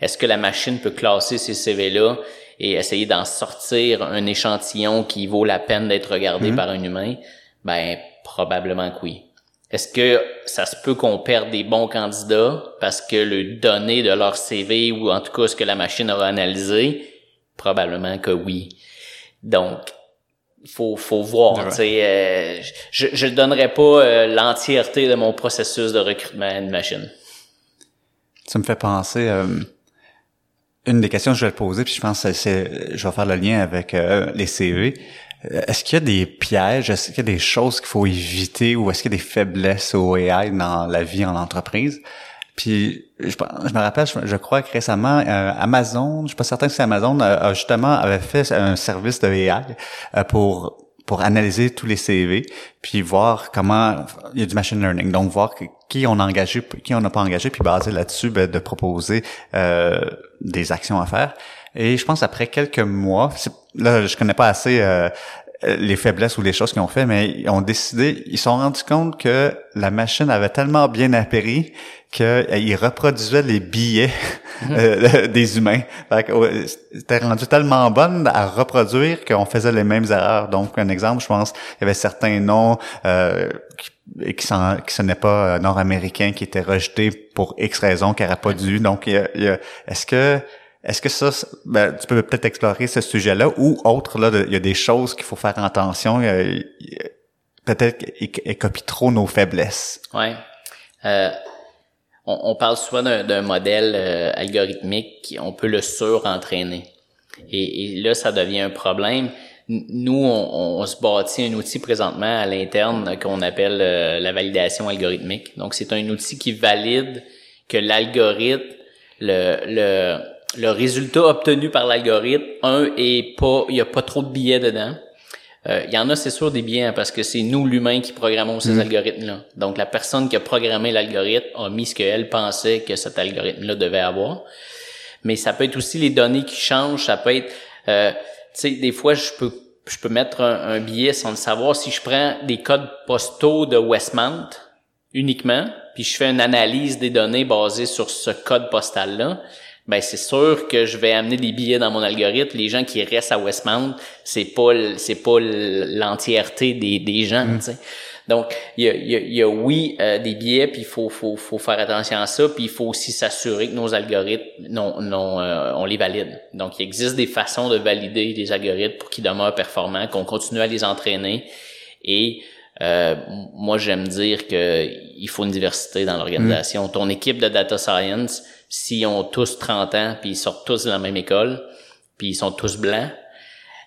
Est-ce que la machine peut classer ces CV-là et essayer d'en sortir un échantillon qui vaut la peine d'être regardé mhm. par un humain, ben probablement que oui. Est-ce que ça se peut qu'on perde des bons candidats parce que le donné de leur CV ou en tout cas ce que la machine aura analysé? Probablement que oui. Donc, faut faut voir. Tu sais, euh, je je donnerai pas euh, l'entièreté de mon processus de recrutement à une machine. Ça me fait penser. Euh, une des questions que je vais te poser, puis je pense que c'est, je vais faire le lien avec euh, les CV. Euh, est-ce qu'il y a des pièges, est-ce qu'il y a des choses qu'il faut éviter ou est-ce qu'il y a des faiblesses au AI dans la vie en entreprise? Puis je, je me rappelle, je, crois que récemment, euh, Amazon, je suis pas certain que c'est Amazon, a, justement avait fait un service de AI pour pour analyser tous les CV, puis voir comment il y a du machine learning, donc voir qui on a engagé, qui on n'a pas engagé, puis basé là-dessus, ben, de proposer euh, des actions à faire. Et je pense après quelques mois, là je connais pas assez euh, les faiblesses ou les choses qu'ils ont fait, mais ils ont décidé, ils se sont rendus compte que la machine avait tellement bien appris qu'ils reproduisaient les billets mhm. euh, [LAUGHS] des humains. C'était rendu tellement bonne à reproduire qu'on faisait les mêmes erreurs. Donc, un exemple, je pense, il y avait certains noms euh, qui, qui, sont, qui n'est pas nord-américains qui étaient rejetés pour X raisons qui n'auraient pas dû. Donc, est-ce que est-ce que ça, ben, tu peux peut-être explorer ce sujet-là ou autre, là, il y a des choses qu'il faut faire attention, peut-être qu'elles copient trop nos faiblesses. Ouais. Euh, on, parle souvent d'un modèle euh, algorithmique, on peut le surentraîner. Et, et là, ça devient un problème. Nous, on, se bâtit un outil présentement à l'interne qu'on appelle euh, la validation algorithmique. Donc, c'est un outil qui valide que l'algorithme, le, le, le résultat obtenu par l'algorithme, un, est pas, il y a pas trop de billets dedans. Euh, il y en a, c'est sûr, des biais, hein, parce que c'est nous, l'humain, qui programmons ces algorithmes-là. Donc, la personne qui a programmé l'algorithme a mis ce qu'elle pensait que cet algorithme-là devait avoir. Mais ça peut être aussi les données qui changent. Ça peut être, euh, tu sais, des fois, je peux je peux mettre un, un billet sans le savoir. Si je prends des codes postaux de Westmount uniquement, puis je fais une analyse des données basées sur ce code postal-là, ben c'est sûr que je vais amener des billets dans mon algorithme. Les gens qui restent à Westmount, c'est pas c'est pas l'entièreté des, des gens. Mm. Donc il y a, y, y a, oui euh, des billets, puis il faut, faut, faut faire attention à ça, puis il faut aussi s'assurer que nos algorithmes non, non euh, on les valide. Donc il existe des façons de valider des algorithmes pour qu'ils demeurent performants, qu'on continue à les entraîner et euh, moi, j'aime dire que il faut une diversité dans l'organisation. Mm. Ton équipe de data science, s'ils ont tous 30 ans, puis ils sortent tous de la même école, puis ils sont tous blancs,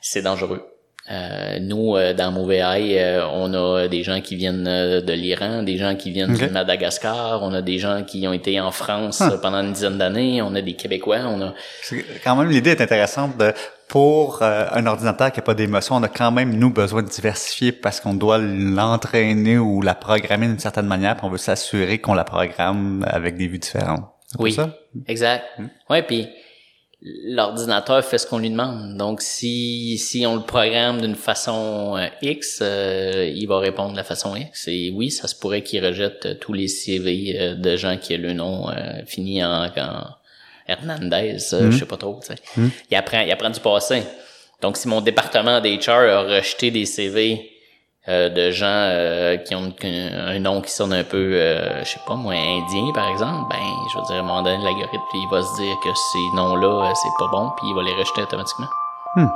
c'est dangereux. Euh, nous, euh, dans Mauvaise, euh, on a des gens qui viennent de l'Iran, des gens qui viennent du Madagascar, on a des gens qui ont été en France pendant une dizaine d'années, on a des Québécois, on a... Quand même, l'idée est intéressante de pour un ordinateur qui n'a pas d'émotion, on a quand même, nous, besoin de diversifier parce qu'on doit l'entraîner ou la programmer d'une certaine manière, puis on veut s'assurer qu'on la programme avec des vues différentes. Oui, ça? exact. Hmm. Ouais, puis l'ordinateur fait ce qu'on lui demande. Donc, si, si on le programme d'une façon euh, X, euh, il va répondre de la façon X. Et oui, ça se pourrait qu'il rejette euh, tous les CV de gens qui ont le nom fini en, Hernandez, je sais pas trop. Tu sais. Hmm. Il, apprend, il apprend du passé. Donc, si mon département d'HR a rejeté des CV euh, de gens euh, qui ont un nom qui sonne un peu, euh, je sais pas moi, indien par exemple, ben je veux dire à un moment donné l'algorithme il va se dire que ces noms-là c'est pas bon puis il va les rejeter automatiquement. Hmm.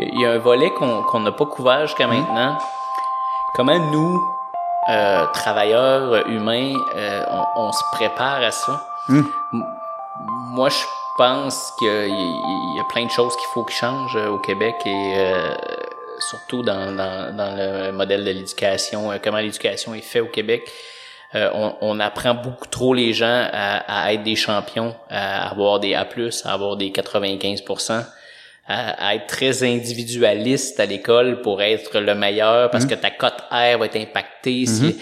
Il y a un volet qu'on n'a pas couvert jusqu'à hmm. maintenant. Comment nous, euh, travailleurs humains, euh, on, se prépare à ça? Hmm. Moi, je pense qu'il y, a plein de choses qu'il faut qui changent euh, au Québec et surtout dans, dans, dans, le modèle de l'éducation, comment l'éducation est faite au Québec. on, on, apprend beaucoup trop les gens à, à, être des champions, à avoir des A+, à avoir des 95 à, être très individualiste à l'école pour être le meilleur parce mhm. que ta cote R va être impactée. Si, mhm.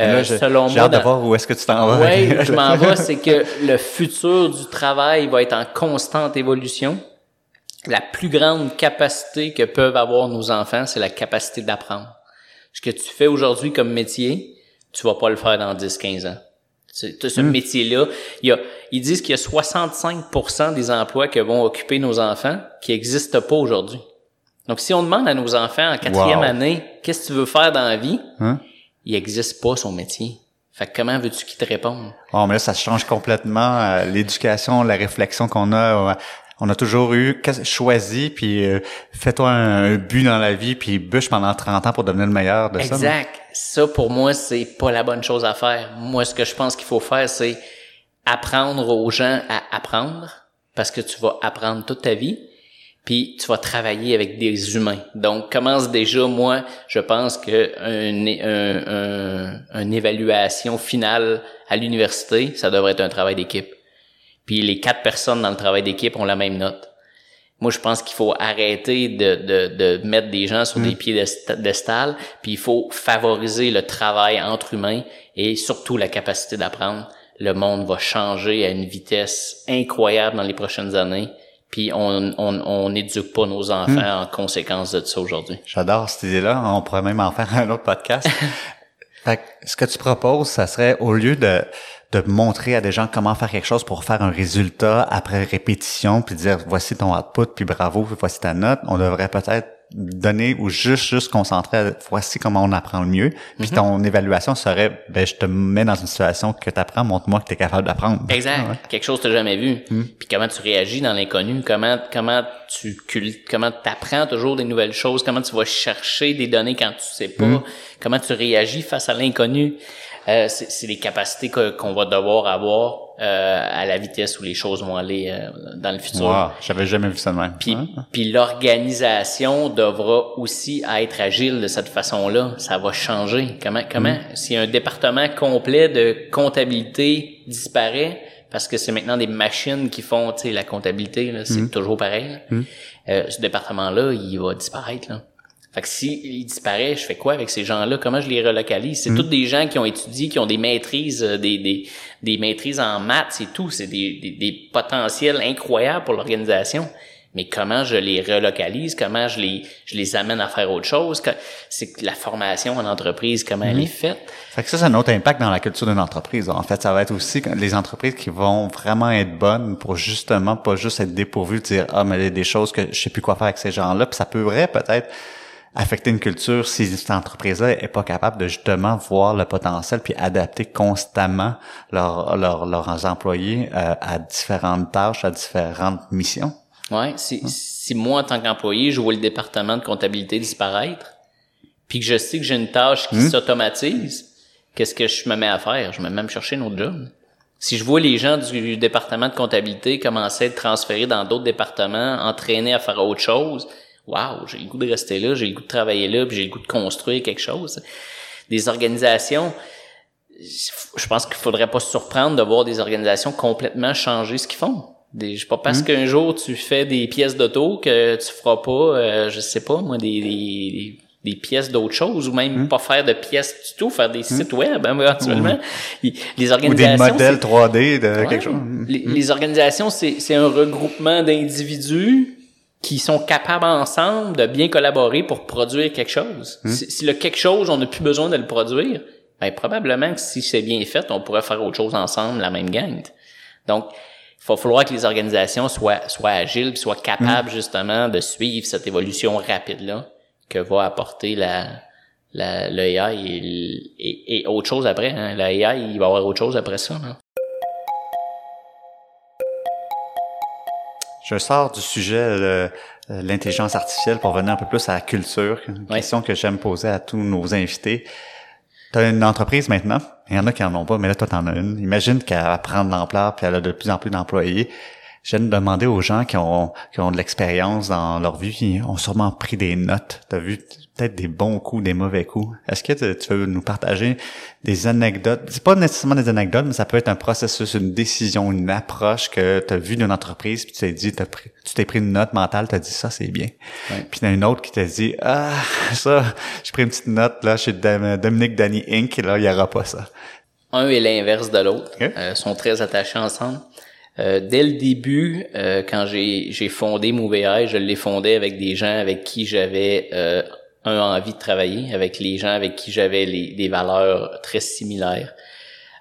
euh, selon moi, hâte de voir où est-ce que tu t'en vas. Oui, [LAUGHS] je m'en vais, c'est que le futur du travail va être en constante évolution. La plus grande capacité que peuvent avoir nos enfants, c'est la capacité d'apprendre. Ce que tu fais aujourd'hui comme métier, tu vas pas le faire dans 10-15 ans. Ce hmm. métier-là, il y a, ils disent qu'il y a 65% des emplois que vont occuper nos enfants qui n'existent pas aujourd'hui. Donc, si on demande à nos enfants en quatrième année, qu'est-ce que tu veux faire dans la vie, hein? il n'existe pas son métier. Fait que comment veux-tu qu'ils te répondent? Oh, mais là, ça change complètement euh, l'éducation, la réflexion qu'on a. Euh, on a toujours eu choisi, puis euh, fais-toi un, but dans la vie, puis bûche pendant 30 ans pour devenir le meilleur de ça. Exact. Ça, pour moi, c'est pas la bonne chose à faire. Moi, ce que je pense qu'il faut faire, c'est apprendre aux gens à apprendre, parce que tu vas apprendre toute ta vie, puis tu vas travailler avec des humains. Donc, commence déjà, moi, je pense que un, une évaluation finale à l'université, ça devrait être un travail d'équipe. Puis les quatre personnes dans le travail d'équipe ont la même note. Moi, je pense qu'il faut arrêter de, de, de, mettre des gens sur des mm. pieds d'estal, puis il faut favoriser le travail entre humains et surtout la capacité d'apprendre le monde va changer à une vitesse incroyable dans les prochaines années. Puis on on n'éduque pas nos enfants hmm. en conséquence de ça aujourd'hui. J'adore cette idée-là. On pourrait même en faire un autre podcast. [LAUGHS] fait ce que tu proposes, ça serait au lieu de de montrer à des gens comment faire quelque chose pour faire un résultat après répétition, puis dire voici ton output, puis bravo, voici ta note. On devrait peut-être donner ou juste juste concentrer à voici comment on apprend le mieux. Puis mhm. ton évaluation serait ben je te mets dans une situation que tu apprends montre-moi que tu es capable d'apprendre. Exact. Quelque chose que tu jamais vu. Mhm. puis comment tu réagis dans l'inconnu? Comment comment tu comment t'apprends toujours des nouvelles choses? Comment tu vas chercher des données quand tu sais pas? Mhm. comment tu réagis face à l'inconnu? Euh, c'est des capacités qu'on va devoir avoir euh, à la vitesse où les choses vont aller euh, dans le futur. Wow, j'avais jamais vu ça de même. Puis, Hein? puis l'organisation devra aussi être agile de cette façon-là. Ça va changer. Comment, comment, si un département complet de comptabilité disparaît, parce que c'est maintenant des machines qui font, tu sais, la comptabilité, c'est toujours pareil. là. Euh, ce département-là, il va disparaître, là. Fait que si il disparaît, je fais quoi avec ces gens-là? Comment je les relocalise? C'est tous des gens qui ont étudié, qui ont des maîtrises, euh, des, des, des maîtrises en maths, c'est tout. C'est des, des, des potentiels incroyables pour l'organisation. Mais comment je les relocalise? Comment je les, je les amène à faire autre chose? C'est que la formation en entreprise, comment elle est faite? Fait que ça, c'est un autre impact dans la culture d'une entreprise. En fait, ça va être aussi les entreprises qui vont vraiment être bonnes pour justement pas juste être dépourvues de dire ah mais il y a des choses que je sais plus quoi faire avec ces gens-là. Puis ça pourrait peut-être affecter une culture si cette entreprise-là est pas capable de justement voir le potentiel puis adapter constamment leurs leurs leurs employés euh, à différentes tâches, à différentes missions? Ouais, si, si moi, en tant qu'employé, je vois le département de comptabilité disparaître, puis que je sais que j'ai une tâche qui s'automatise, qu'est-ce que je me mets à faire? Je me mets à me chercher un autre job. Si je vois les gens du département de comptabilité commencer à être transférés dans d'autres départements, entraînés à faire autre chose, waouh, j'ai le goût de rester là, j'ai le goût de travailler là, puis j'ai le goût de construire quelque chose. Des organisations, je pense qu'il faudrait pas se surprendre de voir des organisations complètement changer ce qu'ils font. Des, je sais pas parce qu'un jour tu fais des pièces d'auto que tu feras pas, euh, je sais pas moi, des, des, des pièces d'autre chose ou même pas faire de pièces du tout, faire des sites web hein, éventuellement. Les Ou des organisations, modèles c'est- 3D de Ouais. quelque chose. Les, les organisations, c'est un regroupement d'individus qui sont capables ensemble de bien collaborer pour produire quelque chose. Si, si le quelque chose, on n'a plus besoin de le produire, ben probablement que si c'est bien fait, on pourrait faire autre chose ensemble, la même gang. Donc, il va falloir que les organisations soient, soient agiles, soient capables justement de suivre cette évolution rapide-là que va apporter la, la, le AI et, l- et, et autre chose après. Hein. Le AI, il va y avoir autre chose après ça. hein. Je sors du sujet de l'intelligence artificielle pour venir un peu plus à la culture, une Ouais. question que j'aime poser à tous nos invités. Tu as une entreprise maintenant, il y en a qui en ont pas, mais là, toi, tu en as une. Imagine qu'elle va prendre l'ampleur, puis elle a de plus en plus d'employés. J'aime demander aux gens qui ont, qui ont de l'expérience dans leur vie, qui ont sûrement pris des notes. Tu as vu? Peut-être des bons coups, des mauvais coups. Est-ce que tu- veux nous partager des anecdotes? C'est pas nécessairement des anecdotes, mais ça peut être un processus, une décision, une approche que tu as vu d'une entreprise, puis tu t'es dit, pris- tu t'es pris une note mentale, tu as dit ça, c'est bien. Ouais. Puis il y en a une autre qui t'a dit, ah, [LAUGHS] ça, j'ai pris une petite note là chez Dom- Dominique Danny Inc., là, il y aura pas ça. un est l'inverse de l'autre. Ok. Euh, sont très attachés ensemble. Euh, dès le début, euh, quand j'ai j'ai fondé MoveAI, je l'ai fondé avec des gens avec qui j'avais euh, un envie de travailler, avec les gens avec qui j'avais les- des valeurs très similaires.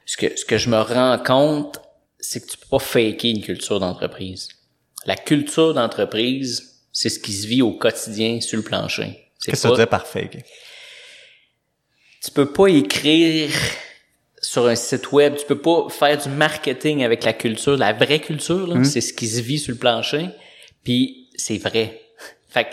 Ce que ce que je me rends compte, c'est que tu peux pas faker une culture d'entreprise. La culture d'entreprise, c'est ce qui se vit au quotidien sur le plancher. C'est Qu'est-ce que tu veux dire par fake? tu peux pas écrire sur un site web, tu peux pas faire du marketing avec la culture, la vraie culture, là, c'est ce qui se vit sur le plancher, puis c'est vrai. [LAUGHS] Fait que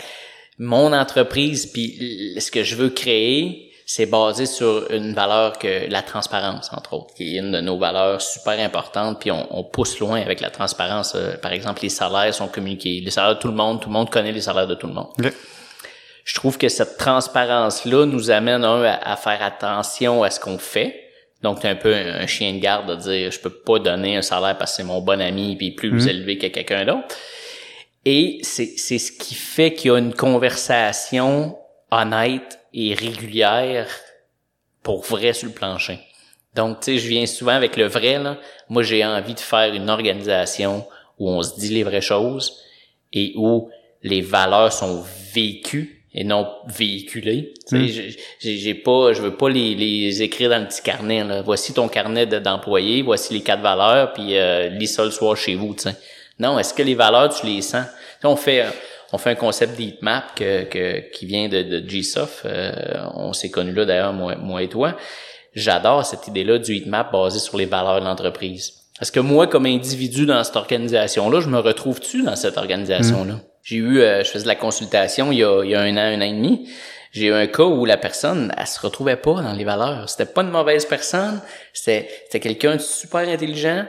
mon entreprise, puis ce que je veux créer, c'est basé sur une valeur que la transparence, entre autres, qui est une de nos valeurs super importantes, puis on, on pousse loin avec la transparence. Euh, par exemple, les salaires sont communiqués, les salaires de tout le monde, tout le monde connaît les salaires de tout le monde je trouve que cette transparence-là nous amène un à, à faire attention à ce qu'on fait. Donc, c'est un peu un, chien de garde de dire je peux pas donner un salaire parce que c'est mon bon ami puis plus élevé que quelqu'un d'autre. Et c'est c'est ce qui fait qu'il y a une conversation honnête et régulière pour vrai sur le plancher. Donc, tu sais, je viens souvent avec le vrai, là. Moi, j'ai envie de faire une organisation où on se dit les vraies choses et où les valeurs sont vécues et non véhiculées. Tu sais, j'ai- j'ai pas, je veux pas les, les écrire dans le petit carnet, là. Voici ton carnet de- d'employés, voici les quatre valeurs, puis euh, lis ça le soir chez vous, tu sais. Non, est-ce que les valeurs, tu les sens? On fait, euh, on fait un concept d'heatmap que, que, qui vient de, de GSoft. Euh, on s'est connus là, d'ailleurs, moi, moi et toi. J'adore cette idée-là du heatmap basé sur les valeurs de l'entreprise. Parce que moi, comme individu dans cette organisation-là, je me retrouve-tu dans cette organisation-là? J'ai eu, euh, je faisais de la consultation il y a, il y a un an, un an et demi. J'ai eu un cas où la personne, elle se retrouvait pas dans les valeurs. C'était pas une mauvaise personne. C'était, c'était quelqu'un de super intelligent,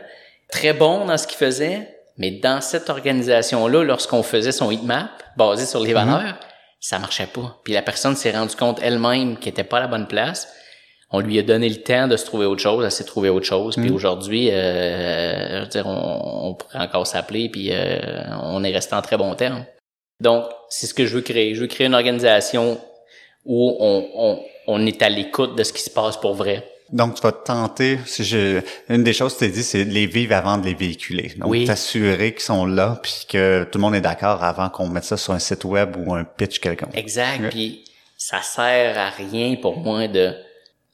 très bon dans ce qu'il faisait, mais dans cette organisation-là, lorsqu'on faisait son heatmap basé sur les valeurs, ça marchait pas. Puis la personne s'est rendue compte elle-même qu'elle était pas à la bonne place. On lui a donné le temps de se trouver autre chose, elle s'est trouver autre chose. Puis aujourd'hui, euh, je veux dire, on, on pourrait encore s'appeler, puis euh, on est resté en très bon terme. Donc, c'est ce que je veux créer. Je veux créer une organisation où on, on, on est à l'écoute de ce qui se passe pour vrai. Donc, tu vas tenter, si je, une des choses que tu as dit, c'est de les vivre avant de les véhiculer. Donc, Oui. t'assurer qu'ils sont là, puis que tout le monde est d'accord avant qu'on mette ça sur un site web ou un pitch quelconque. Exact. Ouais. Puis ça sert à rien pour moi de.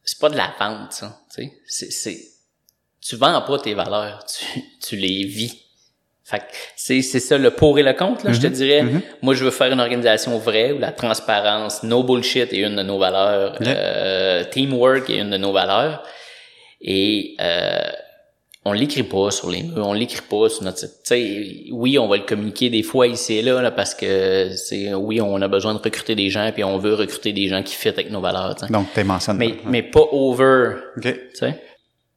C'est pas de la vente, ça. Tu sais, c'est, c'est. Tu vends pas tes valeurs, tu, tu les vis. Fait que c'est, c'est ça le pour et le contre, là, je te dirais. Moi, je veux faire une organisation vraie où la transparence, no bullshit est une de nos valeurs, euh, teamwork est une de nos valeurs. Et euh, on l'écrit pas sur les murs, on l'écrit pas sur notre site. Tu sais, oui, on va le communiquer des fois ici et là, là, parce que c'est oui, on a besoin de recruter des gens puis on veut recruter des gens qui fit avec nos valeurs. tu sais. Donc, tu mentionnes. Mais mais pas over, OK. tu sais.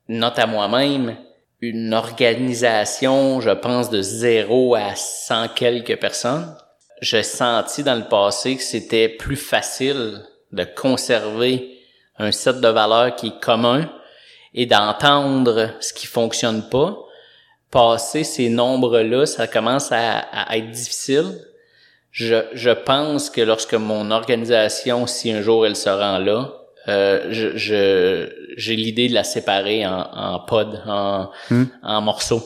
Note à moi-même, une organisation, je pense de zéro à cent quelques personnes. J'ai senti dans le passé que c'était plus facile de conserver un set de valeurs qui est commun et d'entendre ce qui fonctionne pas. Passer ces nombres-là, ça commence à, à être difficile. Je, je pense que lorsque mon organisation, si un jour elle se rend là, euh, je, je- j'ai l'idée de la séparer en, en pods, en, en morceaux.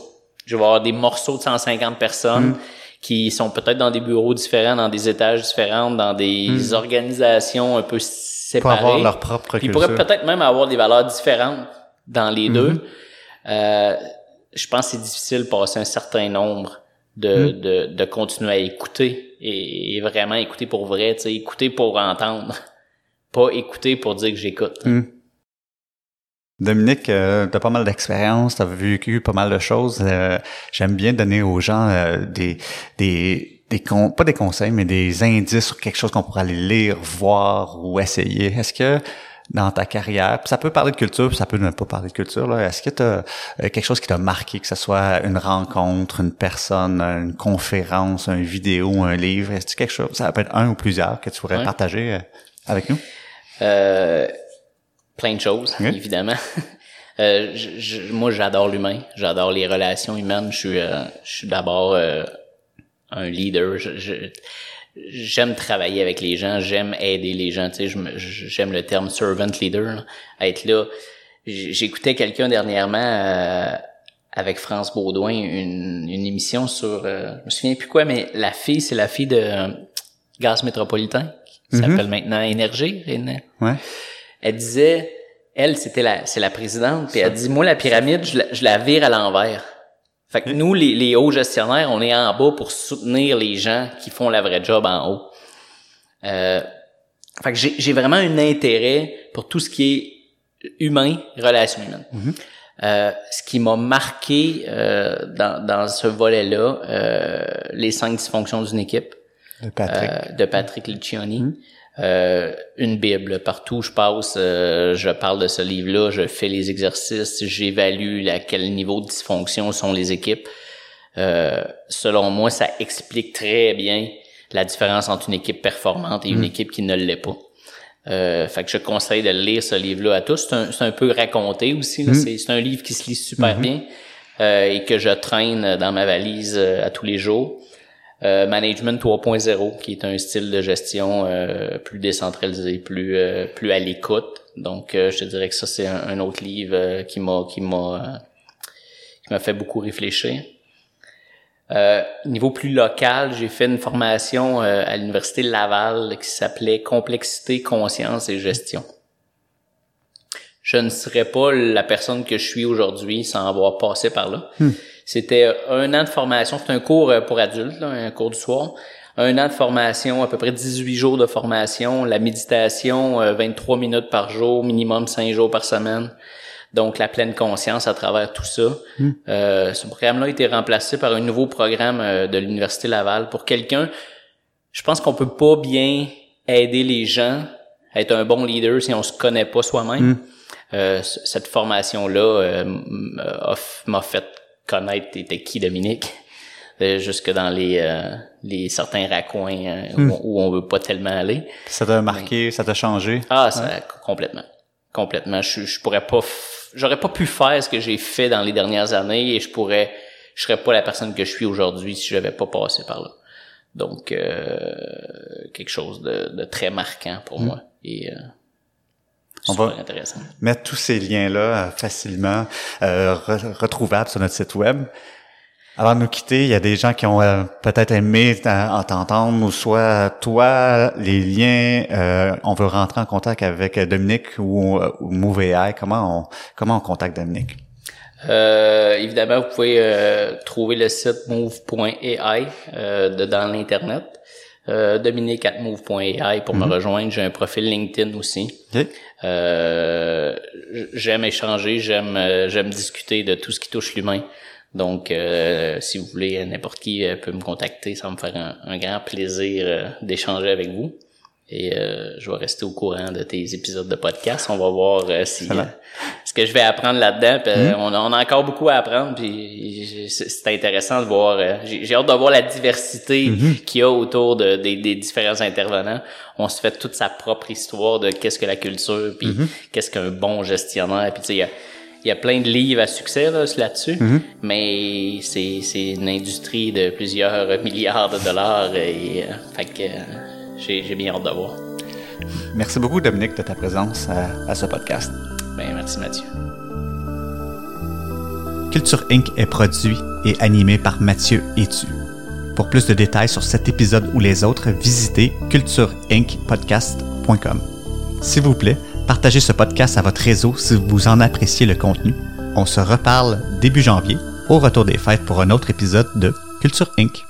Je vais avoir des morceaux de 150 personnes qui sont peut-être dans des bureaux différents, dans des étages différents, dans des organisations un peu Pour séparées. avoir leur propre Puis ils culture. pourraient peut-être même avoir des valeurs différentes dans les deux. Euh, je pense que c'est difficile de passer un certain nombre de, de, de continuer à écouter et, et vraiment écouter pour vrai, tu sais, écouter pour entendre, pas écouter pour dire que j'écoute. Dominique, euh, t'as pas mal d'expérience, t'as vécu pas mal de choses. Euh, J'aime bien donner aux gens euh, des des des con- pas des conseils, mais des indices sur quelque chose qu'on pourrait aller lire, voir ou essayer. Est-ce que dans ta carrière, ça peut parler de culture, puis ça peut ne pas parler de culture. Est-ce que tu as quelque chose qui t'a marqué, que ce soit une rencontre, une personne, une conférence, une vidéo, un livre? Est-ce que quelque chose, ça peut être un ou plusieurs que tu pourrais Ouais. partager euh, avec nous? Euh, plein de choses, Oui. évidemment. [LAUGHS] Euh, je- je- moi, j'adore l'humain, j'adore les relations humaines. Je suis, euh, je suis d'abord euh, un leader. J'aime travailler avec les gens, j'aime aider les gens. Tu sais, j'aime le terme servant leader, là. être là. J'écoutais quelqu'un dernièrement euh, avec France Baudouin une, une émission sur, euh, je me souviens plus quoi, mais la fille, c'est la fille de Gaz Métropolitain, qui s'appelle maintenant Énergie. Éner- Ouais. elle disait, elle, c'était la, c'est la présidente, puis elle dit, moi, la pyramide, je la, je la vire à l'envers. Fait que nous, les, les hauts gestionnaires, on est en bas pour soutenir les gens qui font la vraie job en haut. Euh, fait que j'ai, vraiment un intérêt pour tout ce qui est humain, relations humaines. Euh, ce qui m'a marqué euh, dans, dans ce volet-là, euh, les cinq dysfonctions d'une équipe De Patrick. euh, de Patrick Luciani. Euh, une Bible. Partout où je passe, euh, je parle de ce livre-là, je fais les exercices, j'évalue à quel niveau de dysfonction sont les équipes. Euh, selon moi, ça explique très bien la différence entre une équipe performante et une équipe qui ne l'est pas. Euh, fait que je conseille de lire ce livre-là à tous. C'est un, peu raconté aussi. là. C'est, un livre qui se lit super bien euh, et que je traîne dans ma valise à tous les jours. Euh, Management 3.0, qui est un style de gestion euh, plus décentralisé, plus euh, plus à l'écoute. Donc, euh, je te dirais que ça c'est un, autre livre euh, qui m'a qui m'a qui m'a fait beaucoup réfléchir. Niveau plus local, j'ai fait une formation à l'université Laval qui s'appelait Complexité, conscience et gestion. Je ne serais pas la personne que je suis aujourd'hui sans avoir passé par là. C'était un an de formation, c'est un cours euh, pour adultes, là, un cours du soir. Un an de formation, à peu près 18 jours de formation, la méditation, euh, 23 minutes par jour, minimum 5 jours par semaine. Donc la pleine conscience à travers tout ça. Euh, ce programme-là a été remplacé par un nouveau programme euh, de l'Université Laval pour quelqu'un. Je pense qu'on peut pas bien aider les gens à être un bon leader si on se connaît pas soi-même. Euh, c- cette formation-là euh, m'a fait connaître t'étais qui Dominique euh, jusque dans les euh, les certains raccoins euh, Hmm. où, où on veut pas tellement aller. Ça t'a marqué, ça t'a changé? Ah, ça complètement. Complètement. Je, je pourrais pas j'aurais pas pu faire ce que j'ai fait dans les dernières années et je pourrais je serais pas la personne que je suis aujourd'hui si j'avais pas passé par là. Donc euh, quelque chose de, de très marquant pour moi et euh, On va- intéressant. Mettre tous ces liens-là euh, facilement euh, re- retrouvables sur notre site web. Avant de nous quitter, il y a des gens qui ont euh, peut-être aimé t'en- t'entendre, ou soit toi, les liens, euh, on veut rentrer en contact avec euh, Dominique ou, euh, ou Move AI. Comment on, comment on contacte Dominique? Euh, évidemment, vous pouvez euh, trouver le site move.ai euh, dans l'internet. Euh, Dominique at move.ai pour me rejoindre. J'ai un profil LinkedIn aussi. Euh, j'aime échanger, j'aime euh, j'aime discuter de tout ce qui touche l'humain. Donc, euh, si vous voulez, n'importe qui peut me contacter. Ça me faire un, grand plaisir d'échanger avec vous. Et euh, je vais rester au courant de tes épisodes de podcast. On va voir euh, si euh, ce que je vais apprendre là-dedans. Euh, on, a, on a encore beaucoup à apprendre. Puis c'est intéressant de voir. J'ai hâte de voir la diversité qu'il y a autour de, des, des différents intervenants. On se fait toute sa propre histoire de qu'est-ce que la culture, puis qu'est-ce qu'un bon gestionnaire. Puis tu sais, il y a, plein de livres à succès là, là-dessus, mais c'est une industrie de plusieurs milliards de dollars et euh, fait que j'ai bien hâte de voir. Merci beaucoup, Dominique, de ta présence à, à ce podcast. Ben merci Mathieu. Culture Inc. est produit et animé par Mathieu Etu. Pour plus de détails sur cet épisode ou les autres, visitez cultureincpodcast.com. S'il vous plaît, partagez ce podcast à votre réseau si vous en appréciez le contenu. On se reparle début janvier, au retour des fêtes, pour un autre épisode de Culture Inc.